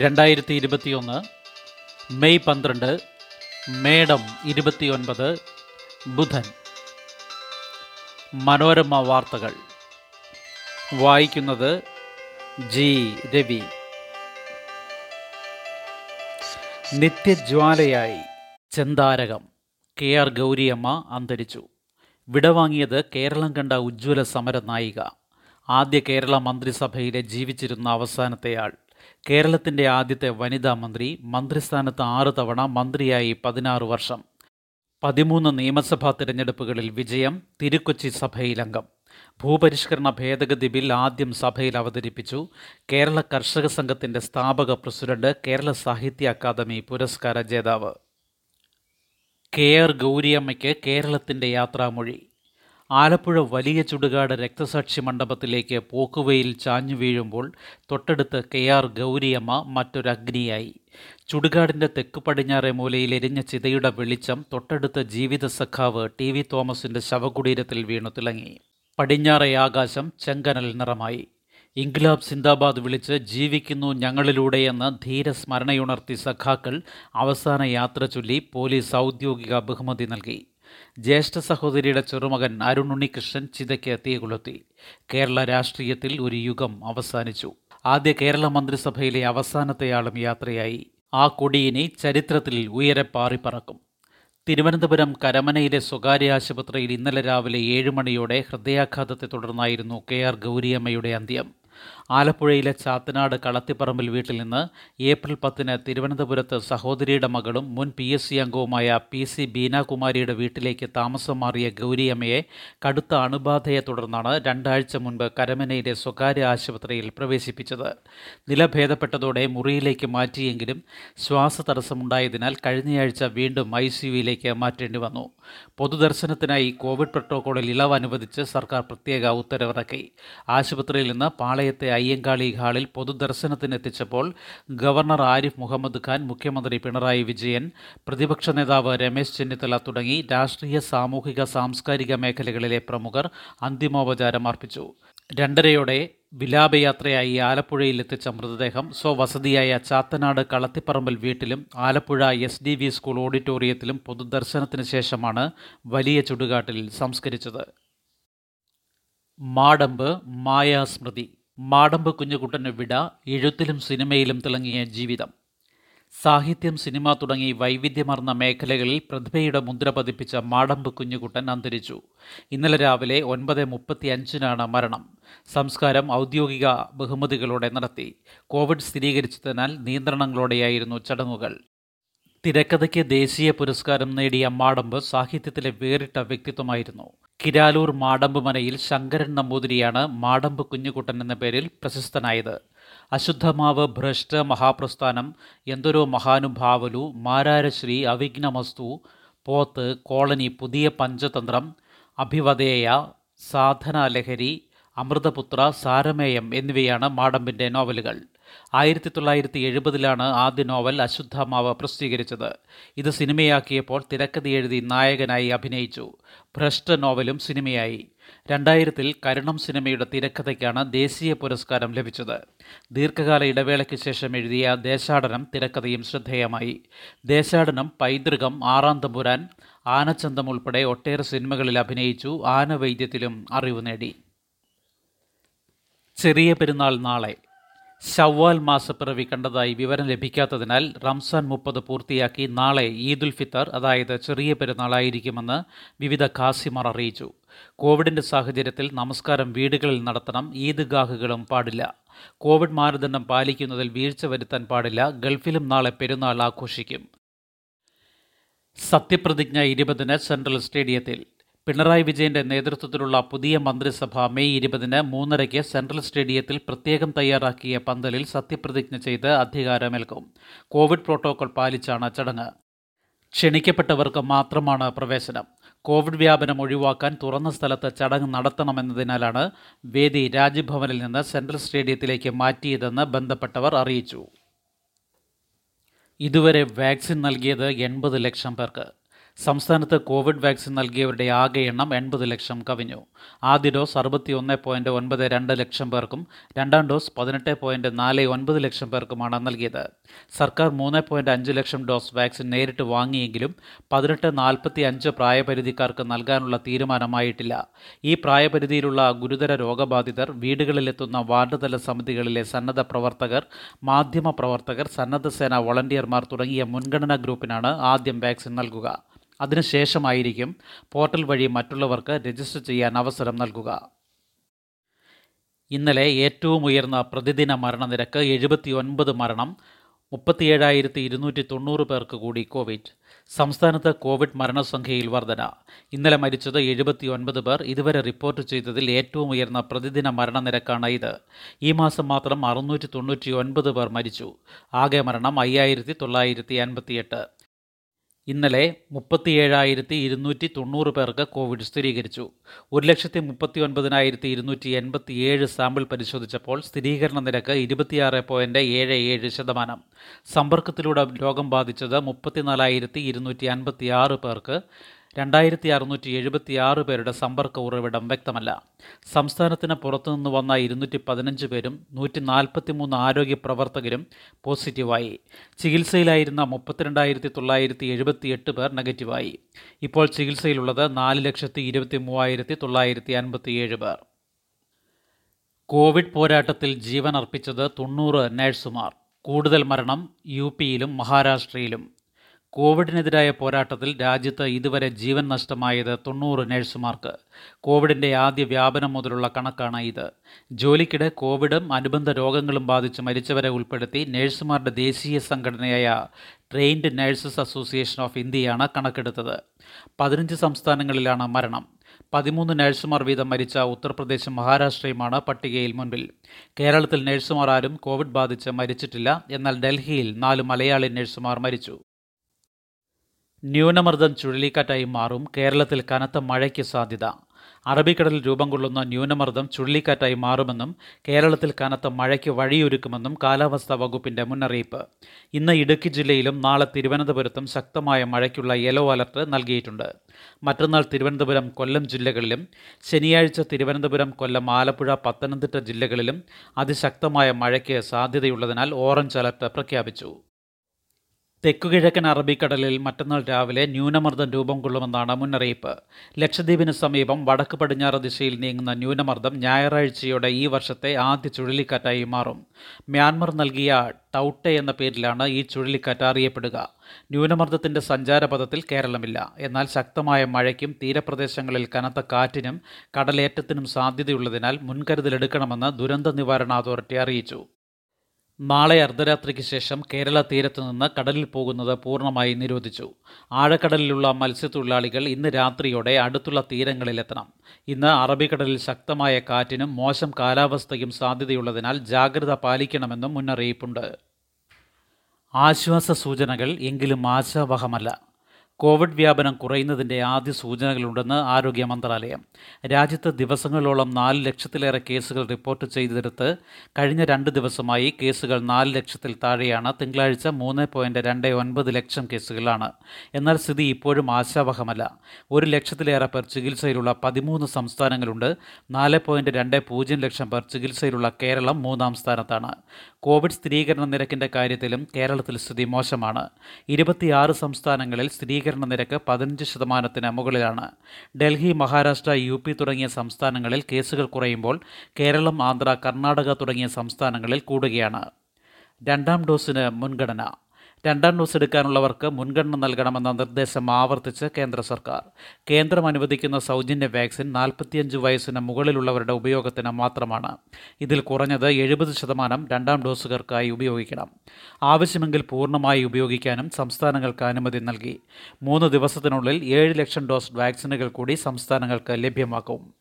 രണ്ടായിരത്തി ഇരുപത്തിയൊന്ന് മെയ് പന്ത്രണ്ട് മേഡം ഇരുപത്തിയൊൻപത് ബുധൻ. മനോരമ വാർത്തകൾ. വായിക്കുന്നത് ജി. രവി. നിത്യജ്വാലയായി ചെന്താരകം. കെ. ആർ. ഗൗരിയമ്മ അന്തരിച്ചു. വിടവാങ്ങിയത് കേരളം കണ്ട ഉജ്ജ്വല സമര നായിക. ആദ്യ കേരള മന്ത്രിസഭയിലെ ജീവിച്ചിരുന്ന അവസാനത്തെയാൾ കേരളത്തിന്റെ ആദ്യത്തെ വനിതാ മന്ത്രി മന്ത്രിസ്ഥാനത്ത് ആറ് തവണ മന്ത്രിയായി പതിനാറ് വർഷം. പതിമൂന്ന് നിയമസഭാ തിരഞ്ഞെടുപ്പുകളിൽ വിജയം തിരുക്കൊച്ചി സഭയിലംഗം. ഭൂപരിഷ്കരണ ഭേദഗതി ബിൽ ആദ്യം സഭയിൽ അവതരിപ്പിച്ചു. കേരള കർഷക സംഘത്തിന്റെ സ്ഥാപക പ്രസിഡന്റ് കേരള സാഹിത്യ അക്കാദമി പുരസ്കാര ജേതാവ്. കെ ആർ ഗൗരിയമ്മയ്ക്ക് കേരളത്തിന്റെ യാത്രാമൊഴി. ആലപ്പുഴ വലിയ ചുടുകാട് രക്തസാക്ഷി മണ്ഡപത്തിലേക്ക് പോക്കുവയിൽ ചാഞ്ഞു വീഴുമ്പോൾ തൊട്ടടുത്ത് കെ ആർ ഗൗരിയമ്മ മറ്റൊരഗ്നിയായി ചുടുകാടിന്റെ തെക്ക് പടിഞ്ഞാറെ മൂലയിൽ എരിഞ്ഞ ചിതയുടെ വെളിച്ചം തൊട്ടടുത്ത ജീവിത സഖാവ് ടി വി തോമസിന്റെ ശവകുടീരത്തിൽ വീണു തിളങ്ങി. പടിഞ്ഞാറെ ആകാശം ചെങ്കനൽ നിറമായി. ഇൻഗ്ലാബ് സിന്ദാബാദ് വിളിച്ച് ജീവിക്കുന്നു ഞങ്ങളിലൂടെയെന്ന് ധീരസ്മരണയുണർത്തി സഖാക്കൾ അവസാന യാത്ര ചൊല്ലി പോലീസ് ഔദ്യോഗിക ബഹുമതി നൽകി. ജ്യേഷ്ഠ സഹോദരിയുടെ ചെറുമകൻ അരുൺ ഉണ്ണികൃഷ്ണൻ ചിതയ്ക്ക് തീകൊളുത്തി. കേരള രാഷ്ട്രീയത്തിൽ ഒരു യുഗം അവസാനിച്ചു. ആദ്യ കേരള മന്ത്രിസഭയിലെ അവസാനത്തെയാളും യാത്രയായി. ആ കൊടിയിനി ചരിത്രത്തിൽ ഉയരെ പാറിപ്പറക്കും തിരുവനന്തപുരം കരമനയിലെ സ്വകാര്യ ആശുപത്രിയിൽ ഇന്നലെ രാവിലെ ഏഴ് മണിയോടെ ഹൃദയാഘാതത്തെ തുടർന്നായിരുന്നു കെ ആർ ഗൗരിയമ്മയുടെ അന്ത്യം. ആലപ്പുഴയിലെ ചാത്തനാട് കളത്തിപ്പറമ്പിൽ വീട്ടിൽ നിന്ന് ഏപ്രിൽ പത്തിന് തിരുവനന്തപുരത്ത് സഹോദരിയുടെ മകളും മുൻ പി എസ് സി അംഗവുമായ പി സി ബീനാകുമാരിയുടെ വീട്ടിലേക്ക് താമസം മാറിയ ഗൗരിയമ്മയെ കടുത്ത അണുബാധയെ തുടർന്നാണ് രണ്ടാഴ്ച മുൻപ് കരമനയിലെ സ്വകാര്യ ആശുപത്രിയിൽ പ്രവേശിപ്പിച്ചത്. നില ഭേദപ്പെട്ടതോടെ മുറിയിലേക്ക് മാറ്റിയെങ്കിലും ശ്വാസതടസ്സമുണ്ടായതിനാൽ കഴിഞ്ഞയാഴ്ച വീണ്ടും ഐ സിയുയിലേക്ക് മാറ്റേണ്ടി വന്നു. പൊതുദർശനത്തിനായി കോവിഡ് പ്രോട്ടോകോളിൽ ഇളവ് അനുവദിച്ച് സർക്കാർ പ്രത്യേക ഉത്തരവിറക്കി. ആശുപത്രിയിൽ നിന്ന് പാളയത്തെ അയ്യങ്കാളി ഹാളിൽ പൊതുദർശനത്തിനെത്തിച്ചപ്പോൾ ഗവർണർ ആരിഫ് മുഹമ്മദ് ഖാൻ മുഖ്യമന്ത്രി പിണറായി വിജയൻ പ്രതിപക്ഷ നേതാവ് രമേശ് ചെന്നിത്തല തുടങ്ങി രാഷ്ട്രീയ സാമൂഹിക സാംസ്കാരിക മേഖലകളിലെ പ്രമുഖർ അന്തിമോപചാരം അർപ്പിച്ചു. രണ്ടരയോടെ വിലാപയാത്രയായി ആലപ്പുഴയിൽ എത്തിച്ച മൃതദേഹം സ്വവസതിയായ ചാത്തനാട് കളത്തിപ്പറമ്പിൽ വീട്ടിലും Alappuzha S D V school ഓഡിറ്റോറിയത്തിലും പൊതുദർശനത്തിന് ശേഷമാണ് വലിയ ചുടുകാട്ടിൽ സംസ്കരിച്ചത്. മാടമ്പ് മായാസ്മൃതി മാടമ്പ് കുഞ്ഞുകുട്ടന് വിട എഴുത്തിലും സിനിമയിലും തിളങ്ങിയ ജീവിതം. സാഹിത്യം സിനിമ തുടങ്ങി വൈവിധ്യമർന്ന മേഖലകളിൽ പ്രതിഭയുടെ മുദ്ര പതിപ്പിച്ച മാടമ്പ് കുഞ്ഞുകുട്ടൻ അന്തരിച്ചു. ഇന്നലെ രാവിലെ ഒൻപത് മുപ്പത്തി അഞ്ചിനാണ് മരണം. സംസ്കാരം ഔദ്യോഗിക ബഹുമതികളോടെ നടത്തി. കോവിഡ് സ്ഥിരീകരിച്ചതിനാൽ നിയന്ത്രണങ്ങളോടെയായിരുന്നു ചടങ്ങുകൾ. തിരക്കഥയ്ക്ക് ദേശീയ പുരസ്കാരം നേടിയ മാടമ്പ് സാഹിത്യത്തിലെ വേറിട്ട വ്യക്തിത്വമായിരുന്നു. കിരാലൂർ മാടമ്പ് മനയിൽ ശങ്കരൻ നമ്പൂതിരിയാണ് മാടമ്പ് കുഞ്ഞുകുട്ടൻ എന്ന പേരിൽ പ്രശസ്തനായത്. അശുദ്ധമാവ് ഭ്രഷ്ട മഹാപ്രസ്ഥാനം എന്തൊരു മഹാനുഭാവലു മാരാരശ്രീ അവിഘ്നമസ്തു പോത്ത് കോളനി പുതിയ പഞ്ചതന്ത്രം അഭിവദേയ സാധനാലഹരി അമൃതപുത്ര സാരമേയം എന്നിവയാണ് മാടമ്പിന്റെ നോവലുകൾ. ആയിരത്തി തൊള്ളായിരത്തി എഴുപതിലാണ് ആദ്യ നോവൽ അശുദ്ധമാവ് പ്രസിദ്ധീകരിച്ചത്. ഇത് സിനിമയാക്കിയപ്പോൾ തിരക്കഥ എഴുതി നായകനായി അഭിനയിച്ചു. ഭ്രഷ്ട നോവലും സിനിമയായി. രണ്ടായിരത്തിൽ കരുണം സിനിമയുടെ തിരക്കഥയ്ക്കാണ് ദേശീയ പുരസ്കാരം ലഭിച്ചത്. ദീർഘകാല ഇടവേളയ്ക്ക് ശേഷം എഴുതിയ ദേശാടനം തിരക്കഥയും ശ്രദ്ധേയമായി. ദേശാടനം പൈതൃകം ആറാം തമ്പുരാൻ ആനച്ചന്തം ഉൾപ്പെടെ ഒട്ടേറെ സിനിമകളിൽ അഭിനയിച്ചു. ആനവൈദ്യത്തിലും അറിവ് നേടി. ചെറിയ പെരുന്നാൾ നാളെ. ഷവ്വാൽ മാസപ്പിറവി കണ്ടതായി വിവരം ലഭിക്കാത്തതിനാൽ റംസാൻ മുപ്പത് പൂർത്തിയാക്കി നാളെ ഈദുൽ ഫിത്തർ അതായത് ചെറിയ പെരുന്നാളായിരിക്കുമെന്ന് വിവിധ ഖാസിമാർ അറിയിച്ചു. കോവിഡിന്റെ സാഹചര്യത്തിൽ നമസ്കാരം വീടുകളിൽ നടത്തണം ഈദ്ഗാഹുകളും പാടില്ല. കോവിഡ് മാനദണ്ഡം പാലിക്കുന്നതിൽ വീഴ്ച വരുത്താൻ പാടില്ല ഗൾഫിലും നാളെ പെരുന്നാൾ ആഘോഷിക്കും. സത്യപ്രതിജ്ഞ ഇരുപതിന് സെൻട്രൽ സ്റ്റേഡിയത്തിൽ പിണറായി വിജയന്റെ നേതൃത്വത്തിലുള്ള പുതിയ മന്ത്രിസഭ മെയ് ഇരുപതിന് മൂന്നരയ്ക്ക് സെൻട്രൽ സ്റ്റേഡിയത്തിൽ പ്രത്യേകം തയ്യാറാക്കിയ പന്തലിൽ സത്യപ്രതിജ്ഞ ചെയ്ത് അധികാരമേൽക്കും. കോവിഡ് പ്രോട്ടോകോൾ പാലിച്ചാണ് ചടങ്ങ്. ക്ഷണിക്കപ്പെട്ടവർക്ക് മാത്രമാണ് പ്രവേശനം. കോവിഡ് വ്യാപനം ഒഴിവാക്കാൻ തുറന്ന സ്ഥലത്ത് ചടങ്ങ് നടത്തണമെന്നതിനാലാണ് വേദി രാജ്ഭവനിൽ നിന്ന് സെൻട്രൽ സ്റ്റേഡിയത്തിലേക്ക് മാറ്റിയതെന്ന് ബന്ധപ്പെട്ടവർ അറിയിച്ചു. ഇതുവരെ വാക്സിൻ നൽകിയത് എൺപത് ലക്ഷം പേർക്ക്. സംസ്ഥാനത്ത് കോവിഡ് വാക്സിൻ നൽകിയവരുടെ ആകെ എണ്ണം എൺപത് ലക്ഷം കവിഞ്ഞു. ആദ്യ ഡോസ് അറുപത്തി ഒന്ന് പോയിന്റ് ഒൻപത് രണ്ട് ലക്ഷം പേർക്കും രണ്ടാം ഡോസ് പതിനെട്ട് പോയിന്റ് നാല് ഒൻപത് ലക്ഷം പേർക്കുമാണ് നൽകിയത്. സർക്കാർ മൂന്ന് പോയിന്റ് അഞ്ച് ലക്ഷം ഡോസ് വാക്സിൻ നേരിട്ട് വാങ്ങിയെങ്കിലും പതിനെട്ട് നാൽപ്പത്തി അഞ്ച് പ്രായപരിധിക്കാർക്ക് നൽകാനുള്ള തീരുമാനമായിട്ടില്ല. ഈ പ്രായപരിധിയിലുള്ള ഗുരുതര രോഗബാധിതർ വീടുകളിലെത്തുന്ന വാർഡ് തല സമിതികളിലെ സന്നദ്ധ പ്രവർത്തകർ മാധ്യമ പ്രവർത്തകർ സന്നദ്ധ സേന വോളണ്ടിയർമാർ തുടങ്ങിയ മുൻഗണനാ ഗ്രൂപ്പിനാണ് ആദ്യം വാക്സിൻ നൽകുക. അതിനുശേഷമായിരിക്കും പോർട്ടൽ വഴി മറ്റുള്ളവർക്ക് രജിസ്റ്റർ ചെയ്യാൻ അവസരം നൽകുക. ഇന്നലെ ഏറ്റവും ഉയർന്ന പ്രതിദിന മരണനിരക്ക് എഴുപത്തി ഒൻപത് മരണം മുപ്പത്തിയേഴായിരത്തി ഇരുന്നൂറ്റി തൊണ്ണൂറ് പേർക്ക് കൂടി കോവിഡ്. സംസ്ഥാനത്ത് കോവിഡ് മരണസംഖ്യയിൽ വർധന. ഇന്നലെ മരിച്ചത് എഴുപത്തി ഒൻപത് പേർ. ഇതുവരെ റിപ്പോർട്ട് ചെയ്തതിൽ ഏറ്റവും ഉയർന്ന പ്രതിദിന മരണനിരക്കാണ് ഇത്. ഈ മാസം മാത്രം അറുന്നൂറ്റി തൊണ്ണൂറ്റി ഒൻപത് പേർ മരിച്ചു. ആകെ മരണം അയ്യായിരത്തി തൊള്ളായിരത്തി അൻപത്തിയെട്ട് ഇന്നലെ മുപ്പത്തിയേഴായിരത്തി ഇരുന്നൂറ്റി തൊണ്ണൂറ് പേർക്ക് കോവിഡ് സ്ഥിരീകരിച്ചു. ഒരു ലക്ഷത്തി മുപ്പത്തി ഒൻപതിനായിരത്തി ഇരുന്നൂറ്റി എൺപത്തി ഏഴ് സാമ്പിൾ പരിശോധിച്ചപ്പോൾ സ്ഥിരീകരണ നിരക്ക് ഇരുപത്തിയാറ് പോയിന്റ് ഏഴ് ഏഴ് ശതമാനം. സമ്പർക്കത്തിലൂടെ രോഗം ബാധിച്ചത് മുപ്പത്തിനാലായിരത്തി ഇരുന്നൂറ്റി അൻപത്തി ആറ് പേർക്ക് രണ്ടായിരത്തി അറുന്നൂറ്റി എഴുപത്തി ആറ് പേരുടെ സമ്പർക്ക ഉറവിടം വ്യക്തമല്ല. സംസ്ഥാനത്തിന് പുറത്തുനിന്ന് വന്ന ഇരുന്നൂറ്റി പതിനഞ്ച് പേരും നൂറ്റി നാൽപ്പത്തി മൂന്ന് ആരോഗ്യ പ്രവർത്തകരും പോസിറ്റീവായി. ചികിത്സയിലായിരുന്ന മുപ്പത്തിരണ്ടായിരത്തി തൊള്ളായിരത്തി എഴുപത്തി എട്ട് പേർ നെഗറ്റീവായി. ഇപ്പോൾ ചികിത്സയിലുള്ളത് നാല് ലക്ഷത്തി ഇരുപത്തി മൂവായിരത്തി തൊള്ളായിരത്തി അൻപത്തിയേഴ് പേർ. കോവിഡ് പോരാട്ടത്തിൽ ജീവൻ അർപ്പിച്ചത് തൊണ്ണൂറ് നഴ്സുമാർ. കൂടുതൽ മരണം യു പിയിലും മഹാരാഷ്ട്രയിലും. കോവിഡിനെതിരായ പോരാട്ടത്തിൽ രാജ്യത്ത് ഇതുവരെ ജീവൻ നഷ്ടമായത് തൊണ്ണൂറ് നഴ്സുമാർക്ക്. കോവിഡിന്റെ ആദ്യ വ്യാപനം മുതലുള്ള കണക്കാണ് ഇത്. ജോലിക്കിടെ കോവിഡും അനുബന്ധ രോഗങ്ങളും ബാധിച്ച് മരിച്ചവരെ ഉൾപ്പെടുത്തി നഴ്സുമാരുടെ ദേശീയ സംഘടനയായ ട്രെയിൻഡ് നഴ്സസ് അസോസിയേഷൻ ഓഫ് ഇന്ത്യയാണ് കണക്കെടുത്തത്. പതിനഞ്ച് സംസ്ഥാനങ്ങളിലാണ് മരണം. പതിമൂന്ന് നഴ്സുമാർ വീതം മരിച്ച ഉത്തർപ്രദേശും മഹാരാഷ്ട്രയുമാണ് പട്ടികയിൽ മുൻപിൽ. കേരളത്തിൽ നഴ്സുമാർ ആരും കോവിഡ് ബാധിച്ച് മരിച്ചിട്ടില്ല. എന്നാൽ ഡൽഹിയിൽ നാല് മലയാളി നഴ്സുമാർ മരിച്ചു. ന്യൂനമർദ്ദം ചുഴലിക്കാറ്റായി മാറും കേരളത്തിൽ കനത്ത മഴയ്ക്ക് സാധ്യത. അറബിക്കടലിൽ രൂപം കൊള്ളുന്ന ന്യൂനമർദ്ദം ചുഴലിക്കാറ്റായി മാറുമെന്നും കേരളത്തിൽ കനത്ത മഴയ്ക്ക് വഴിയൊരുക്കുമെന്നും കാലാവസ്ഥാ വകുപ്പിന്റെ മുന്നറിയിപ്പ്. ഇന്ന് ഇടുക്കി ജില്ലയിലും നാളെ തിരുവനന്തപുരത്തും ശക്തമായ മഴയ്ക്കുള്ള യെല്ലോ അലർട്ട് നൽകിയിട്ടുണ്ട്. മറ്റന്നാൾ തിരുവനന്തപുരം കൊല്ലം ജില്ലകളിലും ശനിയാഴ്ച തിരുവനന്തപുരം കൊല്ലം ആലപ്പുഴ പത്തനംതിട്ട ജില്ലകളിലും അതിശക്തമായ മഴയ്ക്ക് സാധ്യതയുള്ളതിനാൽ ഓറഞ്ച് അലർട്ട് പ്രഖ്യാപിച്ചു. തെക്കുകിഴക്കൻ അറബിക്കടലിൽ മറ്റന്നാൾ രാവിലെ ന്യൂനമർദ്ദം രൂപം കൊള്ളുമെന്നാണ് മുന്നറിയിപ്പ്. ലക്ഷദ്വീപിന് സമീപം വടക്ക് പടിഞ്ഞാറ് ദിശയിൽ നീങ്ങുന്ന ന്യൂനമർദ്ദം ഞായറാഴ്ചയോടെ ഈ വർഷത്തെ ആദ്യ ചുഴലിക്കാറ്റായി മാറും. മ്യാൻമർ നൽകിയ ടൗട്ടെ എന്ന പേരിലാണ് ഈ ചുഴലിക്കാറ്റ് അറിയപ്പെടുക. ന്യൂനമർദ്ദത്തിന്റെ സഞ്ചാരപഥത്തിൽ കേരളമില്ല. എന്നാൽ ശക്തമായ മഴയ്ക്കും തീരപ്രദേശങ്ങളിൽ കനത്ത കാറ്റിനും കടലേറ്റത്തിനും സാധ്യതയുള്ളതിനാൽ മുൻകരുതലെടുക്കണമെന്ന് ദുരന്ത നിവാരണ അതോറിറ്റി അറിയിച്ചു. നാളെ അർദ്ധരാത്രിക്ക് ശേഷം കേരള തീരത്തു നിന്ന് കടലിൽ പോകുന്നത് പൂർണമായി നിരോധിച്ചു. ആഴക്കടലിലുള്ള മത്സ്യത്തൊഴിലാളികൾ ഇന്ന് രാത്രിയോടെ അടുത്തുള്ള തീരങ്ങളിലെത്തണം. ഇന്ന് അറബിക്കടലിൽ ശക്തമായ കാറ്റിനും മോശം കാലാവസ്ഥയും സാധ്യതയുള്ളതിനാൽ ജാഗ്രത പാലിക്കണമെന്നും മുന്നറിയിപ്പുണ്ട്. ആശ്വാസ സൂചനകൾ എങ്കിലും ആശാവഹമല്ല. കോവിഡ് വ്യാപനം കുറയുന്നതിന്റെ ആദ്യ സൂചനകളുണ്ടെന്ന് ആരോഗ്യ മന്ത്രാലയം. രാജ്യത്ത് ദിവസങ്ങളോളം നാല് ലക്ഷത്തിലേറെ കേസുകൾ റിപ്പോർട്ട് ചെയ്തെടുത്ത് കഴിഞ്ഞ രണ്ട് ദിവസമായി കേസുകൾ നാല് ലക്ഷത്തിൽ താഴെയാണ്. തിങ്കളാഴ്ച മൂന്ന് പോയിന്റ് രണ്ട് ഒൻപത് ലക്ഷം കേസുകളാണ്. എന്നാൽ സ്ഥിതി ഇപ്പോഴും ആശാവഹമല്ല. ഒരു ലക്ഷത്തിലേറെ പേർ ചികിത്സയിലുള്ള പതിമൂന്ന് സംസ്ഥാനങ്ങളുണ്ട്. നാല് പോയിന്റ് രണ്ട് പൂജ്യം ലക്ഷം പേർ ചികിത്സയിലുള്ള കേരളം മൂന്നാം സ്ഥാനത്താണ്. കോവിഡ് സ്ഥിരീകരണ നിരക്കിന്റെ കാര്യത്തിലും കേരളത്തിൽ സ്ഥിതി മോശമാണ്. ഇരുപത്തിയാറ് സംസ്ഥാനങ്ങളിൽ സ്ഥിരീകരണ നിരക്ക് പതിനഞ്ച് ശതമാനത്തിന് മുകളിലാണ്. ഡൽഹി മഹാരാഷ്ട്ര യു പി തുടങ്ങിയ സംസ്ഥാനങ്ങളിൽ കേസുകൾ കുറയുമ്പോൾ കേരളം ആന്ധ്ര കർണാടക തുടങ്ങിയ സംസ്ഥാനങ്ങളിൽ കൂടുകയാണ്. രണ്ടാം ഡോസിന് മുൻഗണന. രണ്ടാം ഡോസ് എടുക്കാനുള്ളവർക്ക് മുൻഗണന നൽകണമെന്ന നിർദ്ദേശം ആവർത്തിച്ച് കേന്ദ്ര സർക്കാർ. കേന്ദ്രം അനുവദിക്കുന്ന സൗജന്യ വാക്സിൻ നാൽപ്പത്തിയഞ്ച് വയസ്സിന് മുകളിലുള്ളവരുടെ ഉപയോഗത്തിന് മാത്രമാണ്. ഇതിൽ കുറഞ്ഞത് എഴുപത് ശതമാനം രണ്ടാം ഡോസുകാർക്കായി ഉപയോഗിക്കണം. ആവശ്യമെങ്കിൽ പൂർണമായി ഉപയോഗിക്കാനും സംസ്ഥാനങ്ങൾക്ക് അനുമതി നൽകി. മൂന്ന് ദിവസത്തിനുള്ളിൽ ഏഴ് ലക്ഷം ഡോസ് വാക്സിനുകൾ കൂടി സംസ്ഥാനങ്ങൾക്ക് ലഭ്യമാക്കും.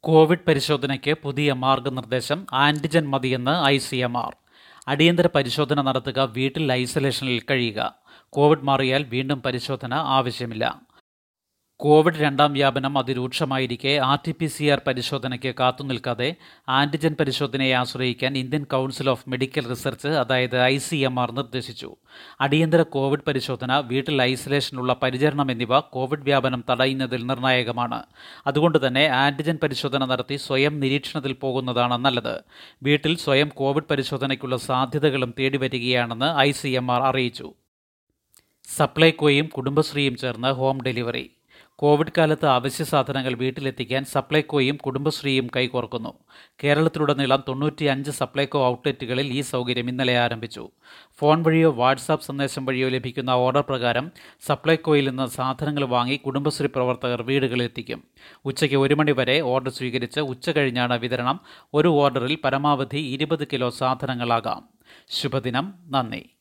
കോവിഡ് പരിശോധനയ്ക്ക് പുതിയ മാർഗനിർദ്ദേശം ആന്റിജൻ മതിയെന്ന് ഐ സി എം ആർ. അടിയന്തര പരിശോധന നടത്തുക വീട്ടിൽ ഐസൊലേഷനിൽ കഴിയുക. കോവിഡ് മാറിയാൽ വീണ്ടും പരിശോധന ആവശ്യമില്ല. കോവിഡ് രണ്ടാം വ്യാപനം അതിരൂക്ഷമായിരിക്കെ. R T P C R പരിശോധനയ്ക്ക് കാത്തുനിൽക്കാതെ ആന്റിജൻ പരിശോധനയെ ആശ്രയിക്കാൻ Indian Council of Medical Research അതായത് ഐ സി എം ആർ നിർദ്ദേശിച്ചു. അടിയന്തര കോവിഡ് പരിശോധന വീട്ടിൽ ഐസൊലേഷനുള്ള പരിചരണം എന്നിവ കോവിഡ് വ്യാപനം തടയുന്നതിൽ നിർണായകമാണ്. അതുകൊണ്ട് തന്നെ ആന്റിജൻ പരിശോധന നടത്തി സ്വയം നിരീക്ഷണത്തിൽ പോകുന്നതാണ് നല്ലത്. വീട്ടിൽ സ്വയം കോവിഡ് പരിശോധനയ്ക്കുള്ള സാധ്യതകളും തേടിവരികയാണെന്ന് ഐ സി എം ആർ അറിയിച്ചു. സപ്ലൈകോയും കുടുംബശ്രീയും ചേർന്ന് ഹോം ഡെലിവറി. കോവിഡ് കാലത്ത് അവശ്യ സാധനങ്ങൾ വീട്ടിലെത്തിക്കാൻ സപ്ലൈകോയും കുടുംബശ്രീയും കൈകോർക്കുന്നു. കേരളത്തിലുടനീളം തൊണ്ണൂറ്റിയഞ്ച് സപ്ലൈകോ ഔട്ട്ലെറ്റുകളിൽ ഈ സൗകര്യം ഇന്നലെ ആരംഭിച്ചു. ഫോൺ വഴിയോ വാട്സാപ്പ് സന്ദേശം വഴിയോ ലഭിക്കുന്ന ഓർഡർ പ്രകാരം സപ്ലൈകോയിൽ നിന്ന് സാധനങ്ങൾ വാങ്ങി കുടുംബശ്രീ പ്രവർത്തകർ വീടുകളിലെത്തിക്കും. ഉച്ചയ്ക്ക് ഒരു മണി വരെ ഓർഡർ സ്വീകരിച്ച് ഉച്ച കഴിഞ്ഞാണ് വിതരണം. ഒരു ഓർഡറിൽ പരമാവധി ഇരുപത് കിലോ സാധനങ്ങളാകാം. ശുഭദിനം. നന്ദി.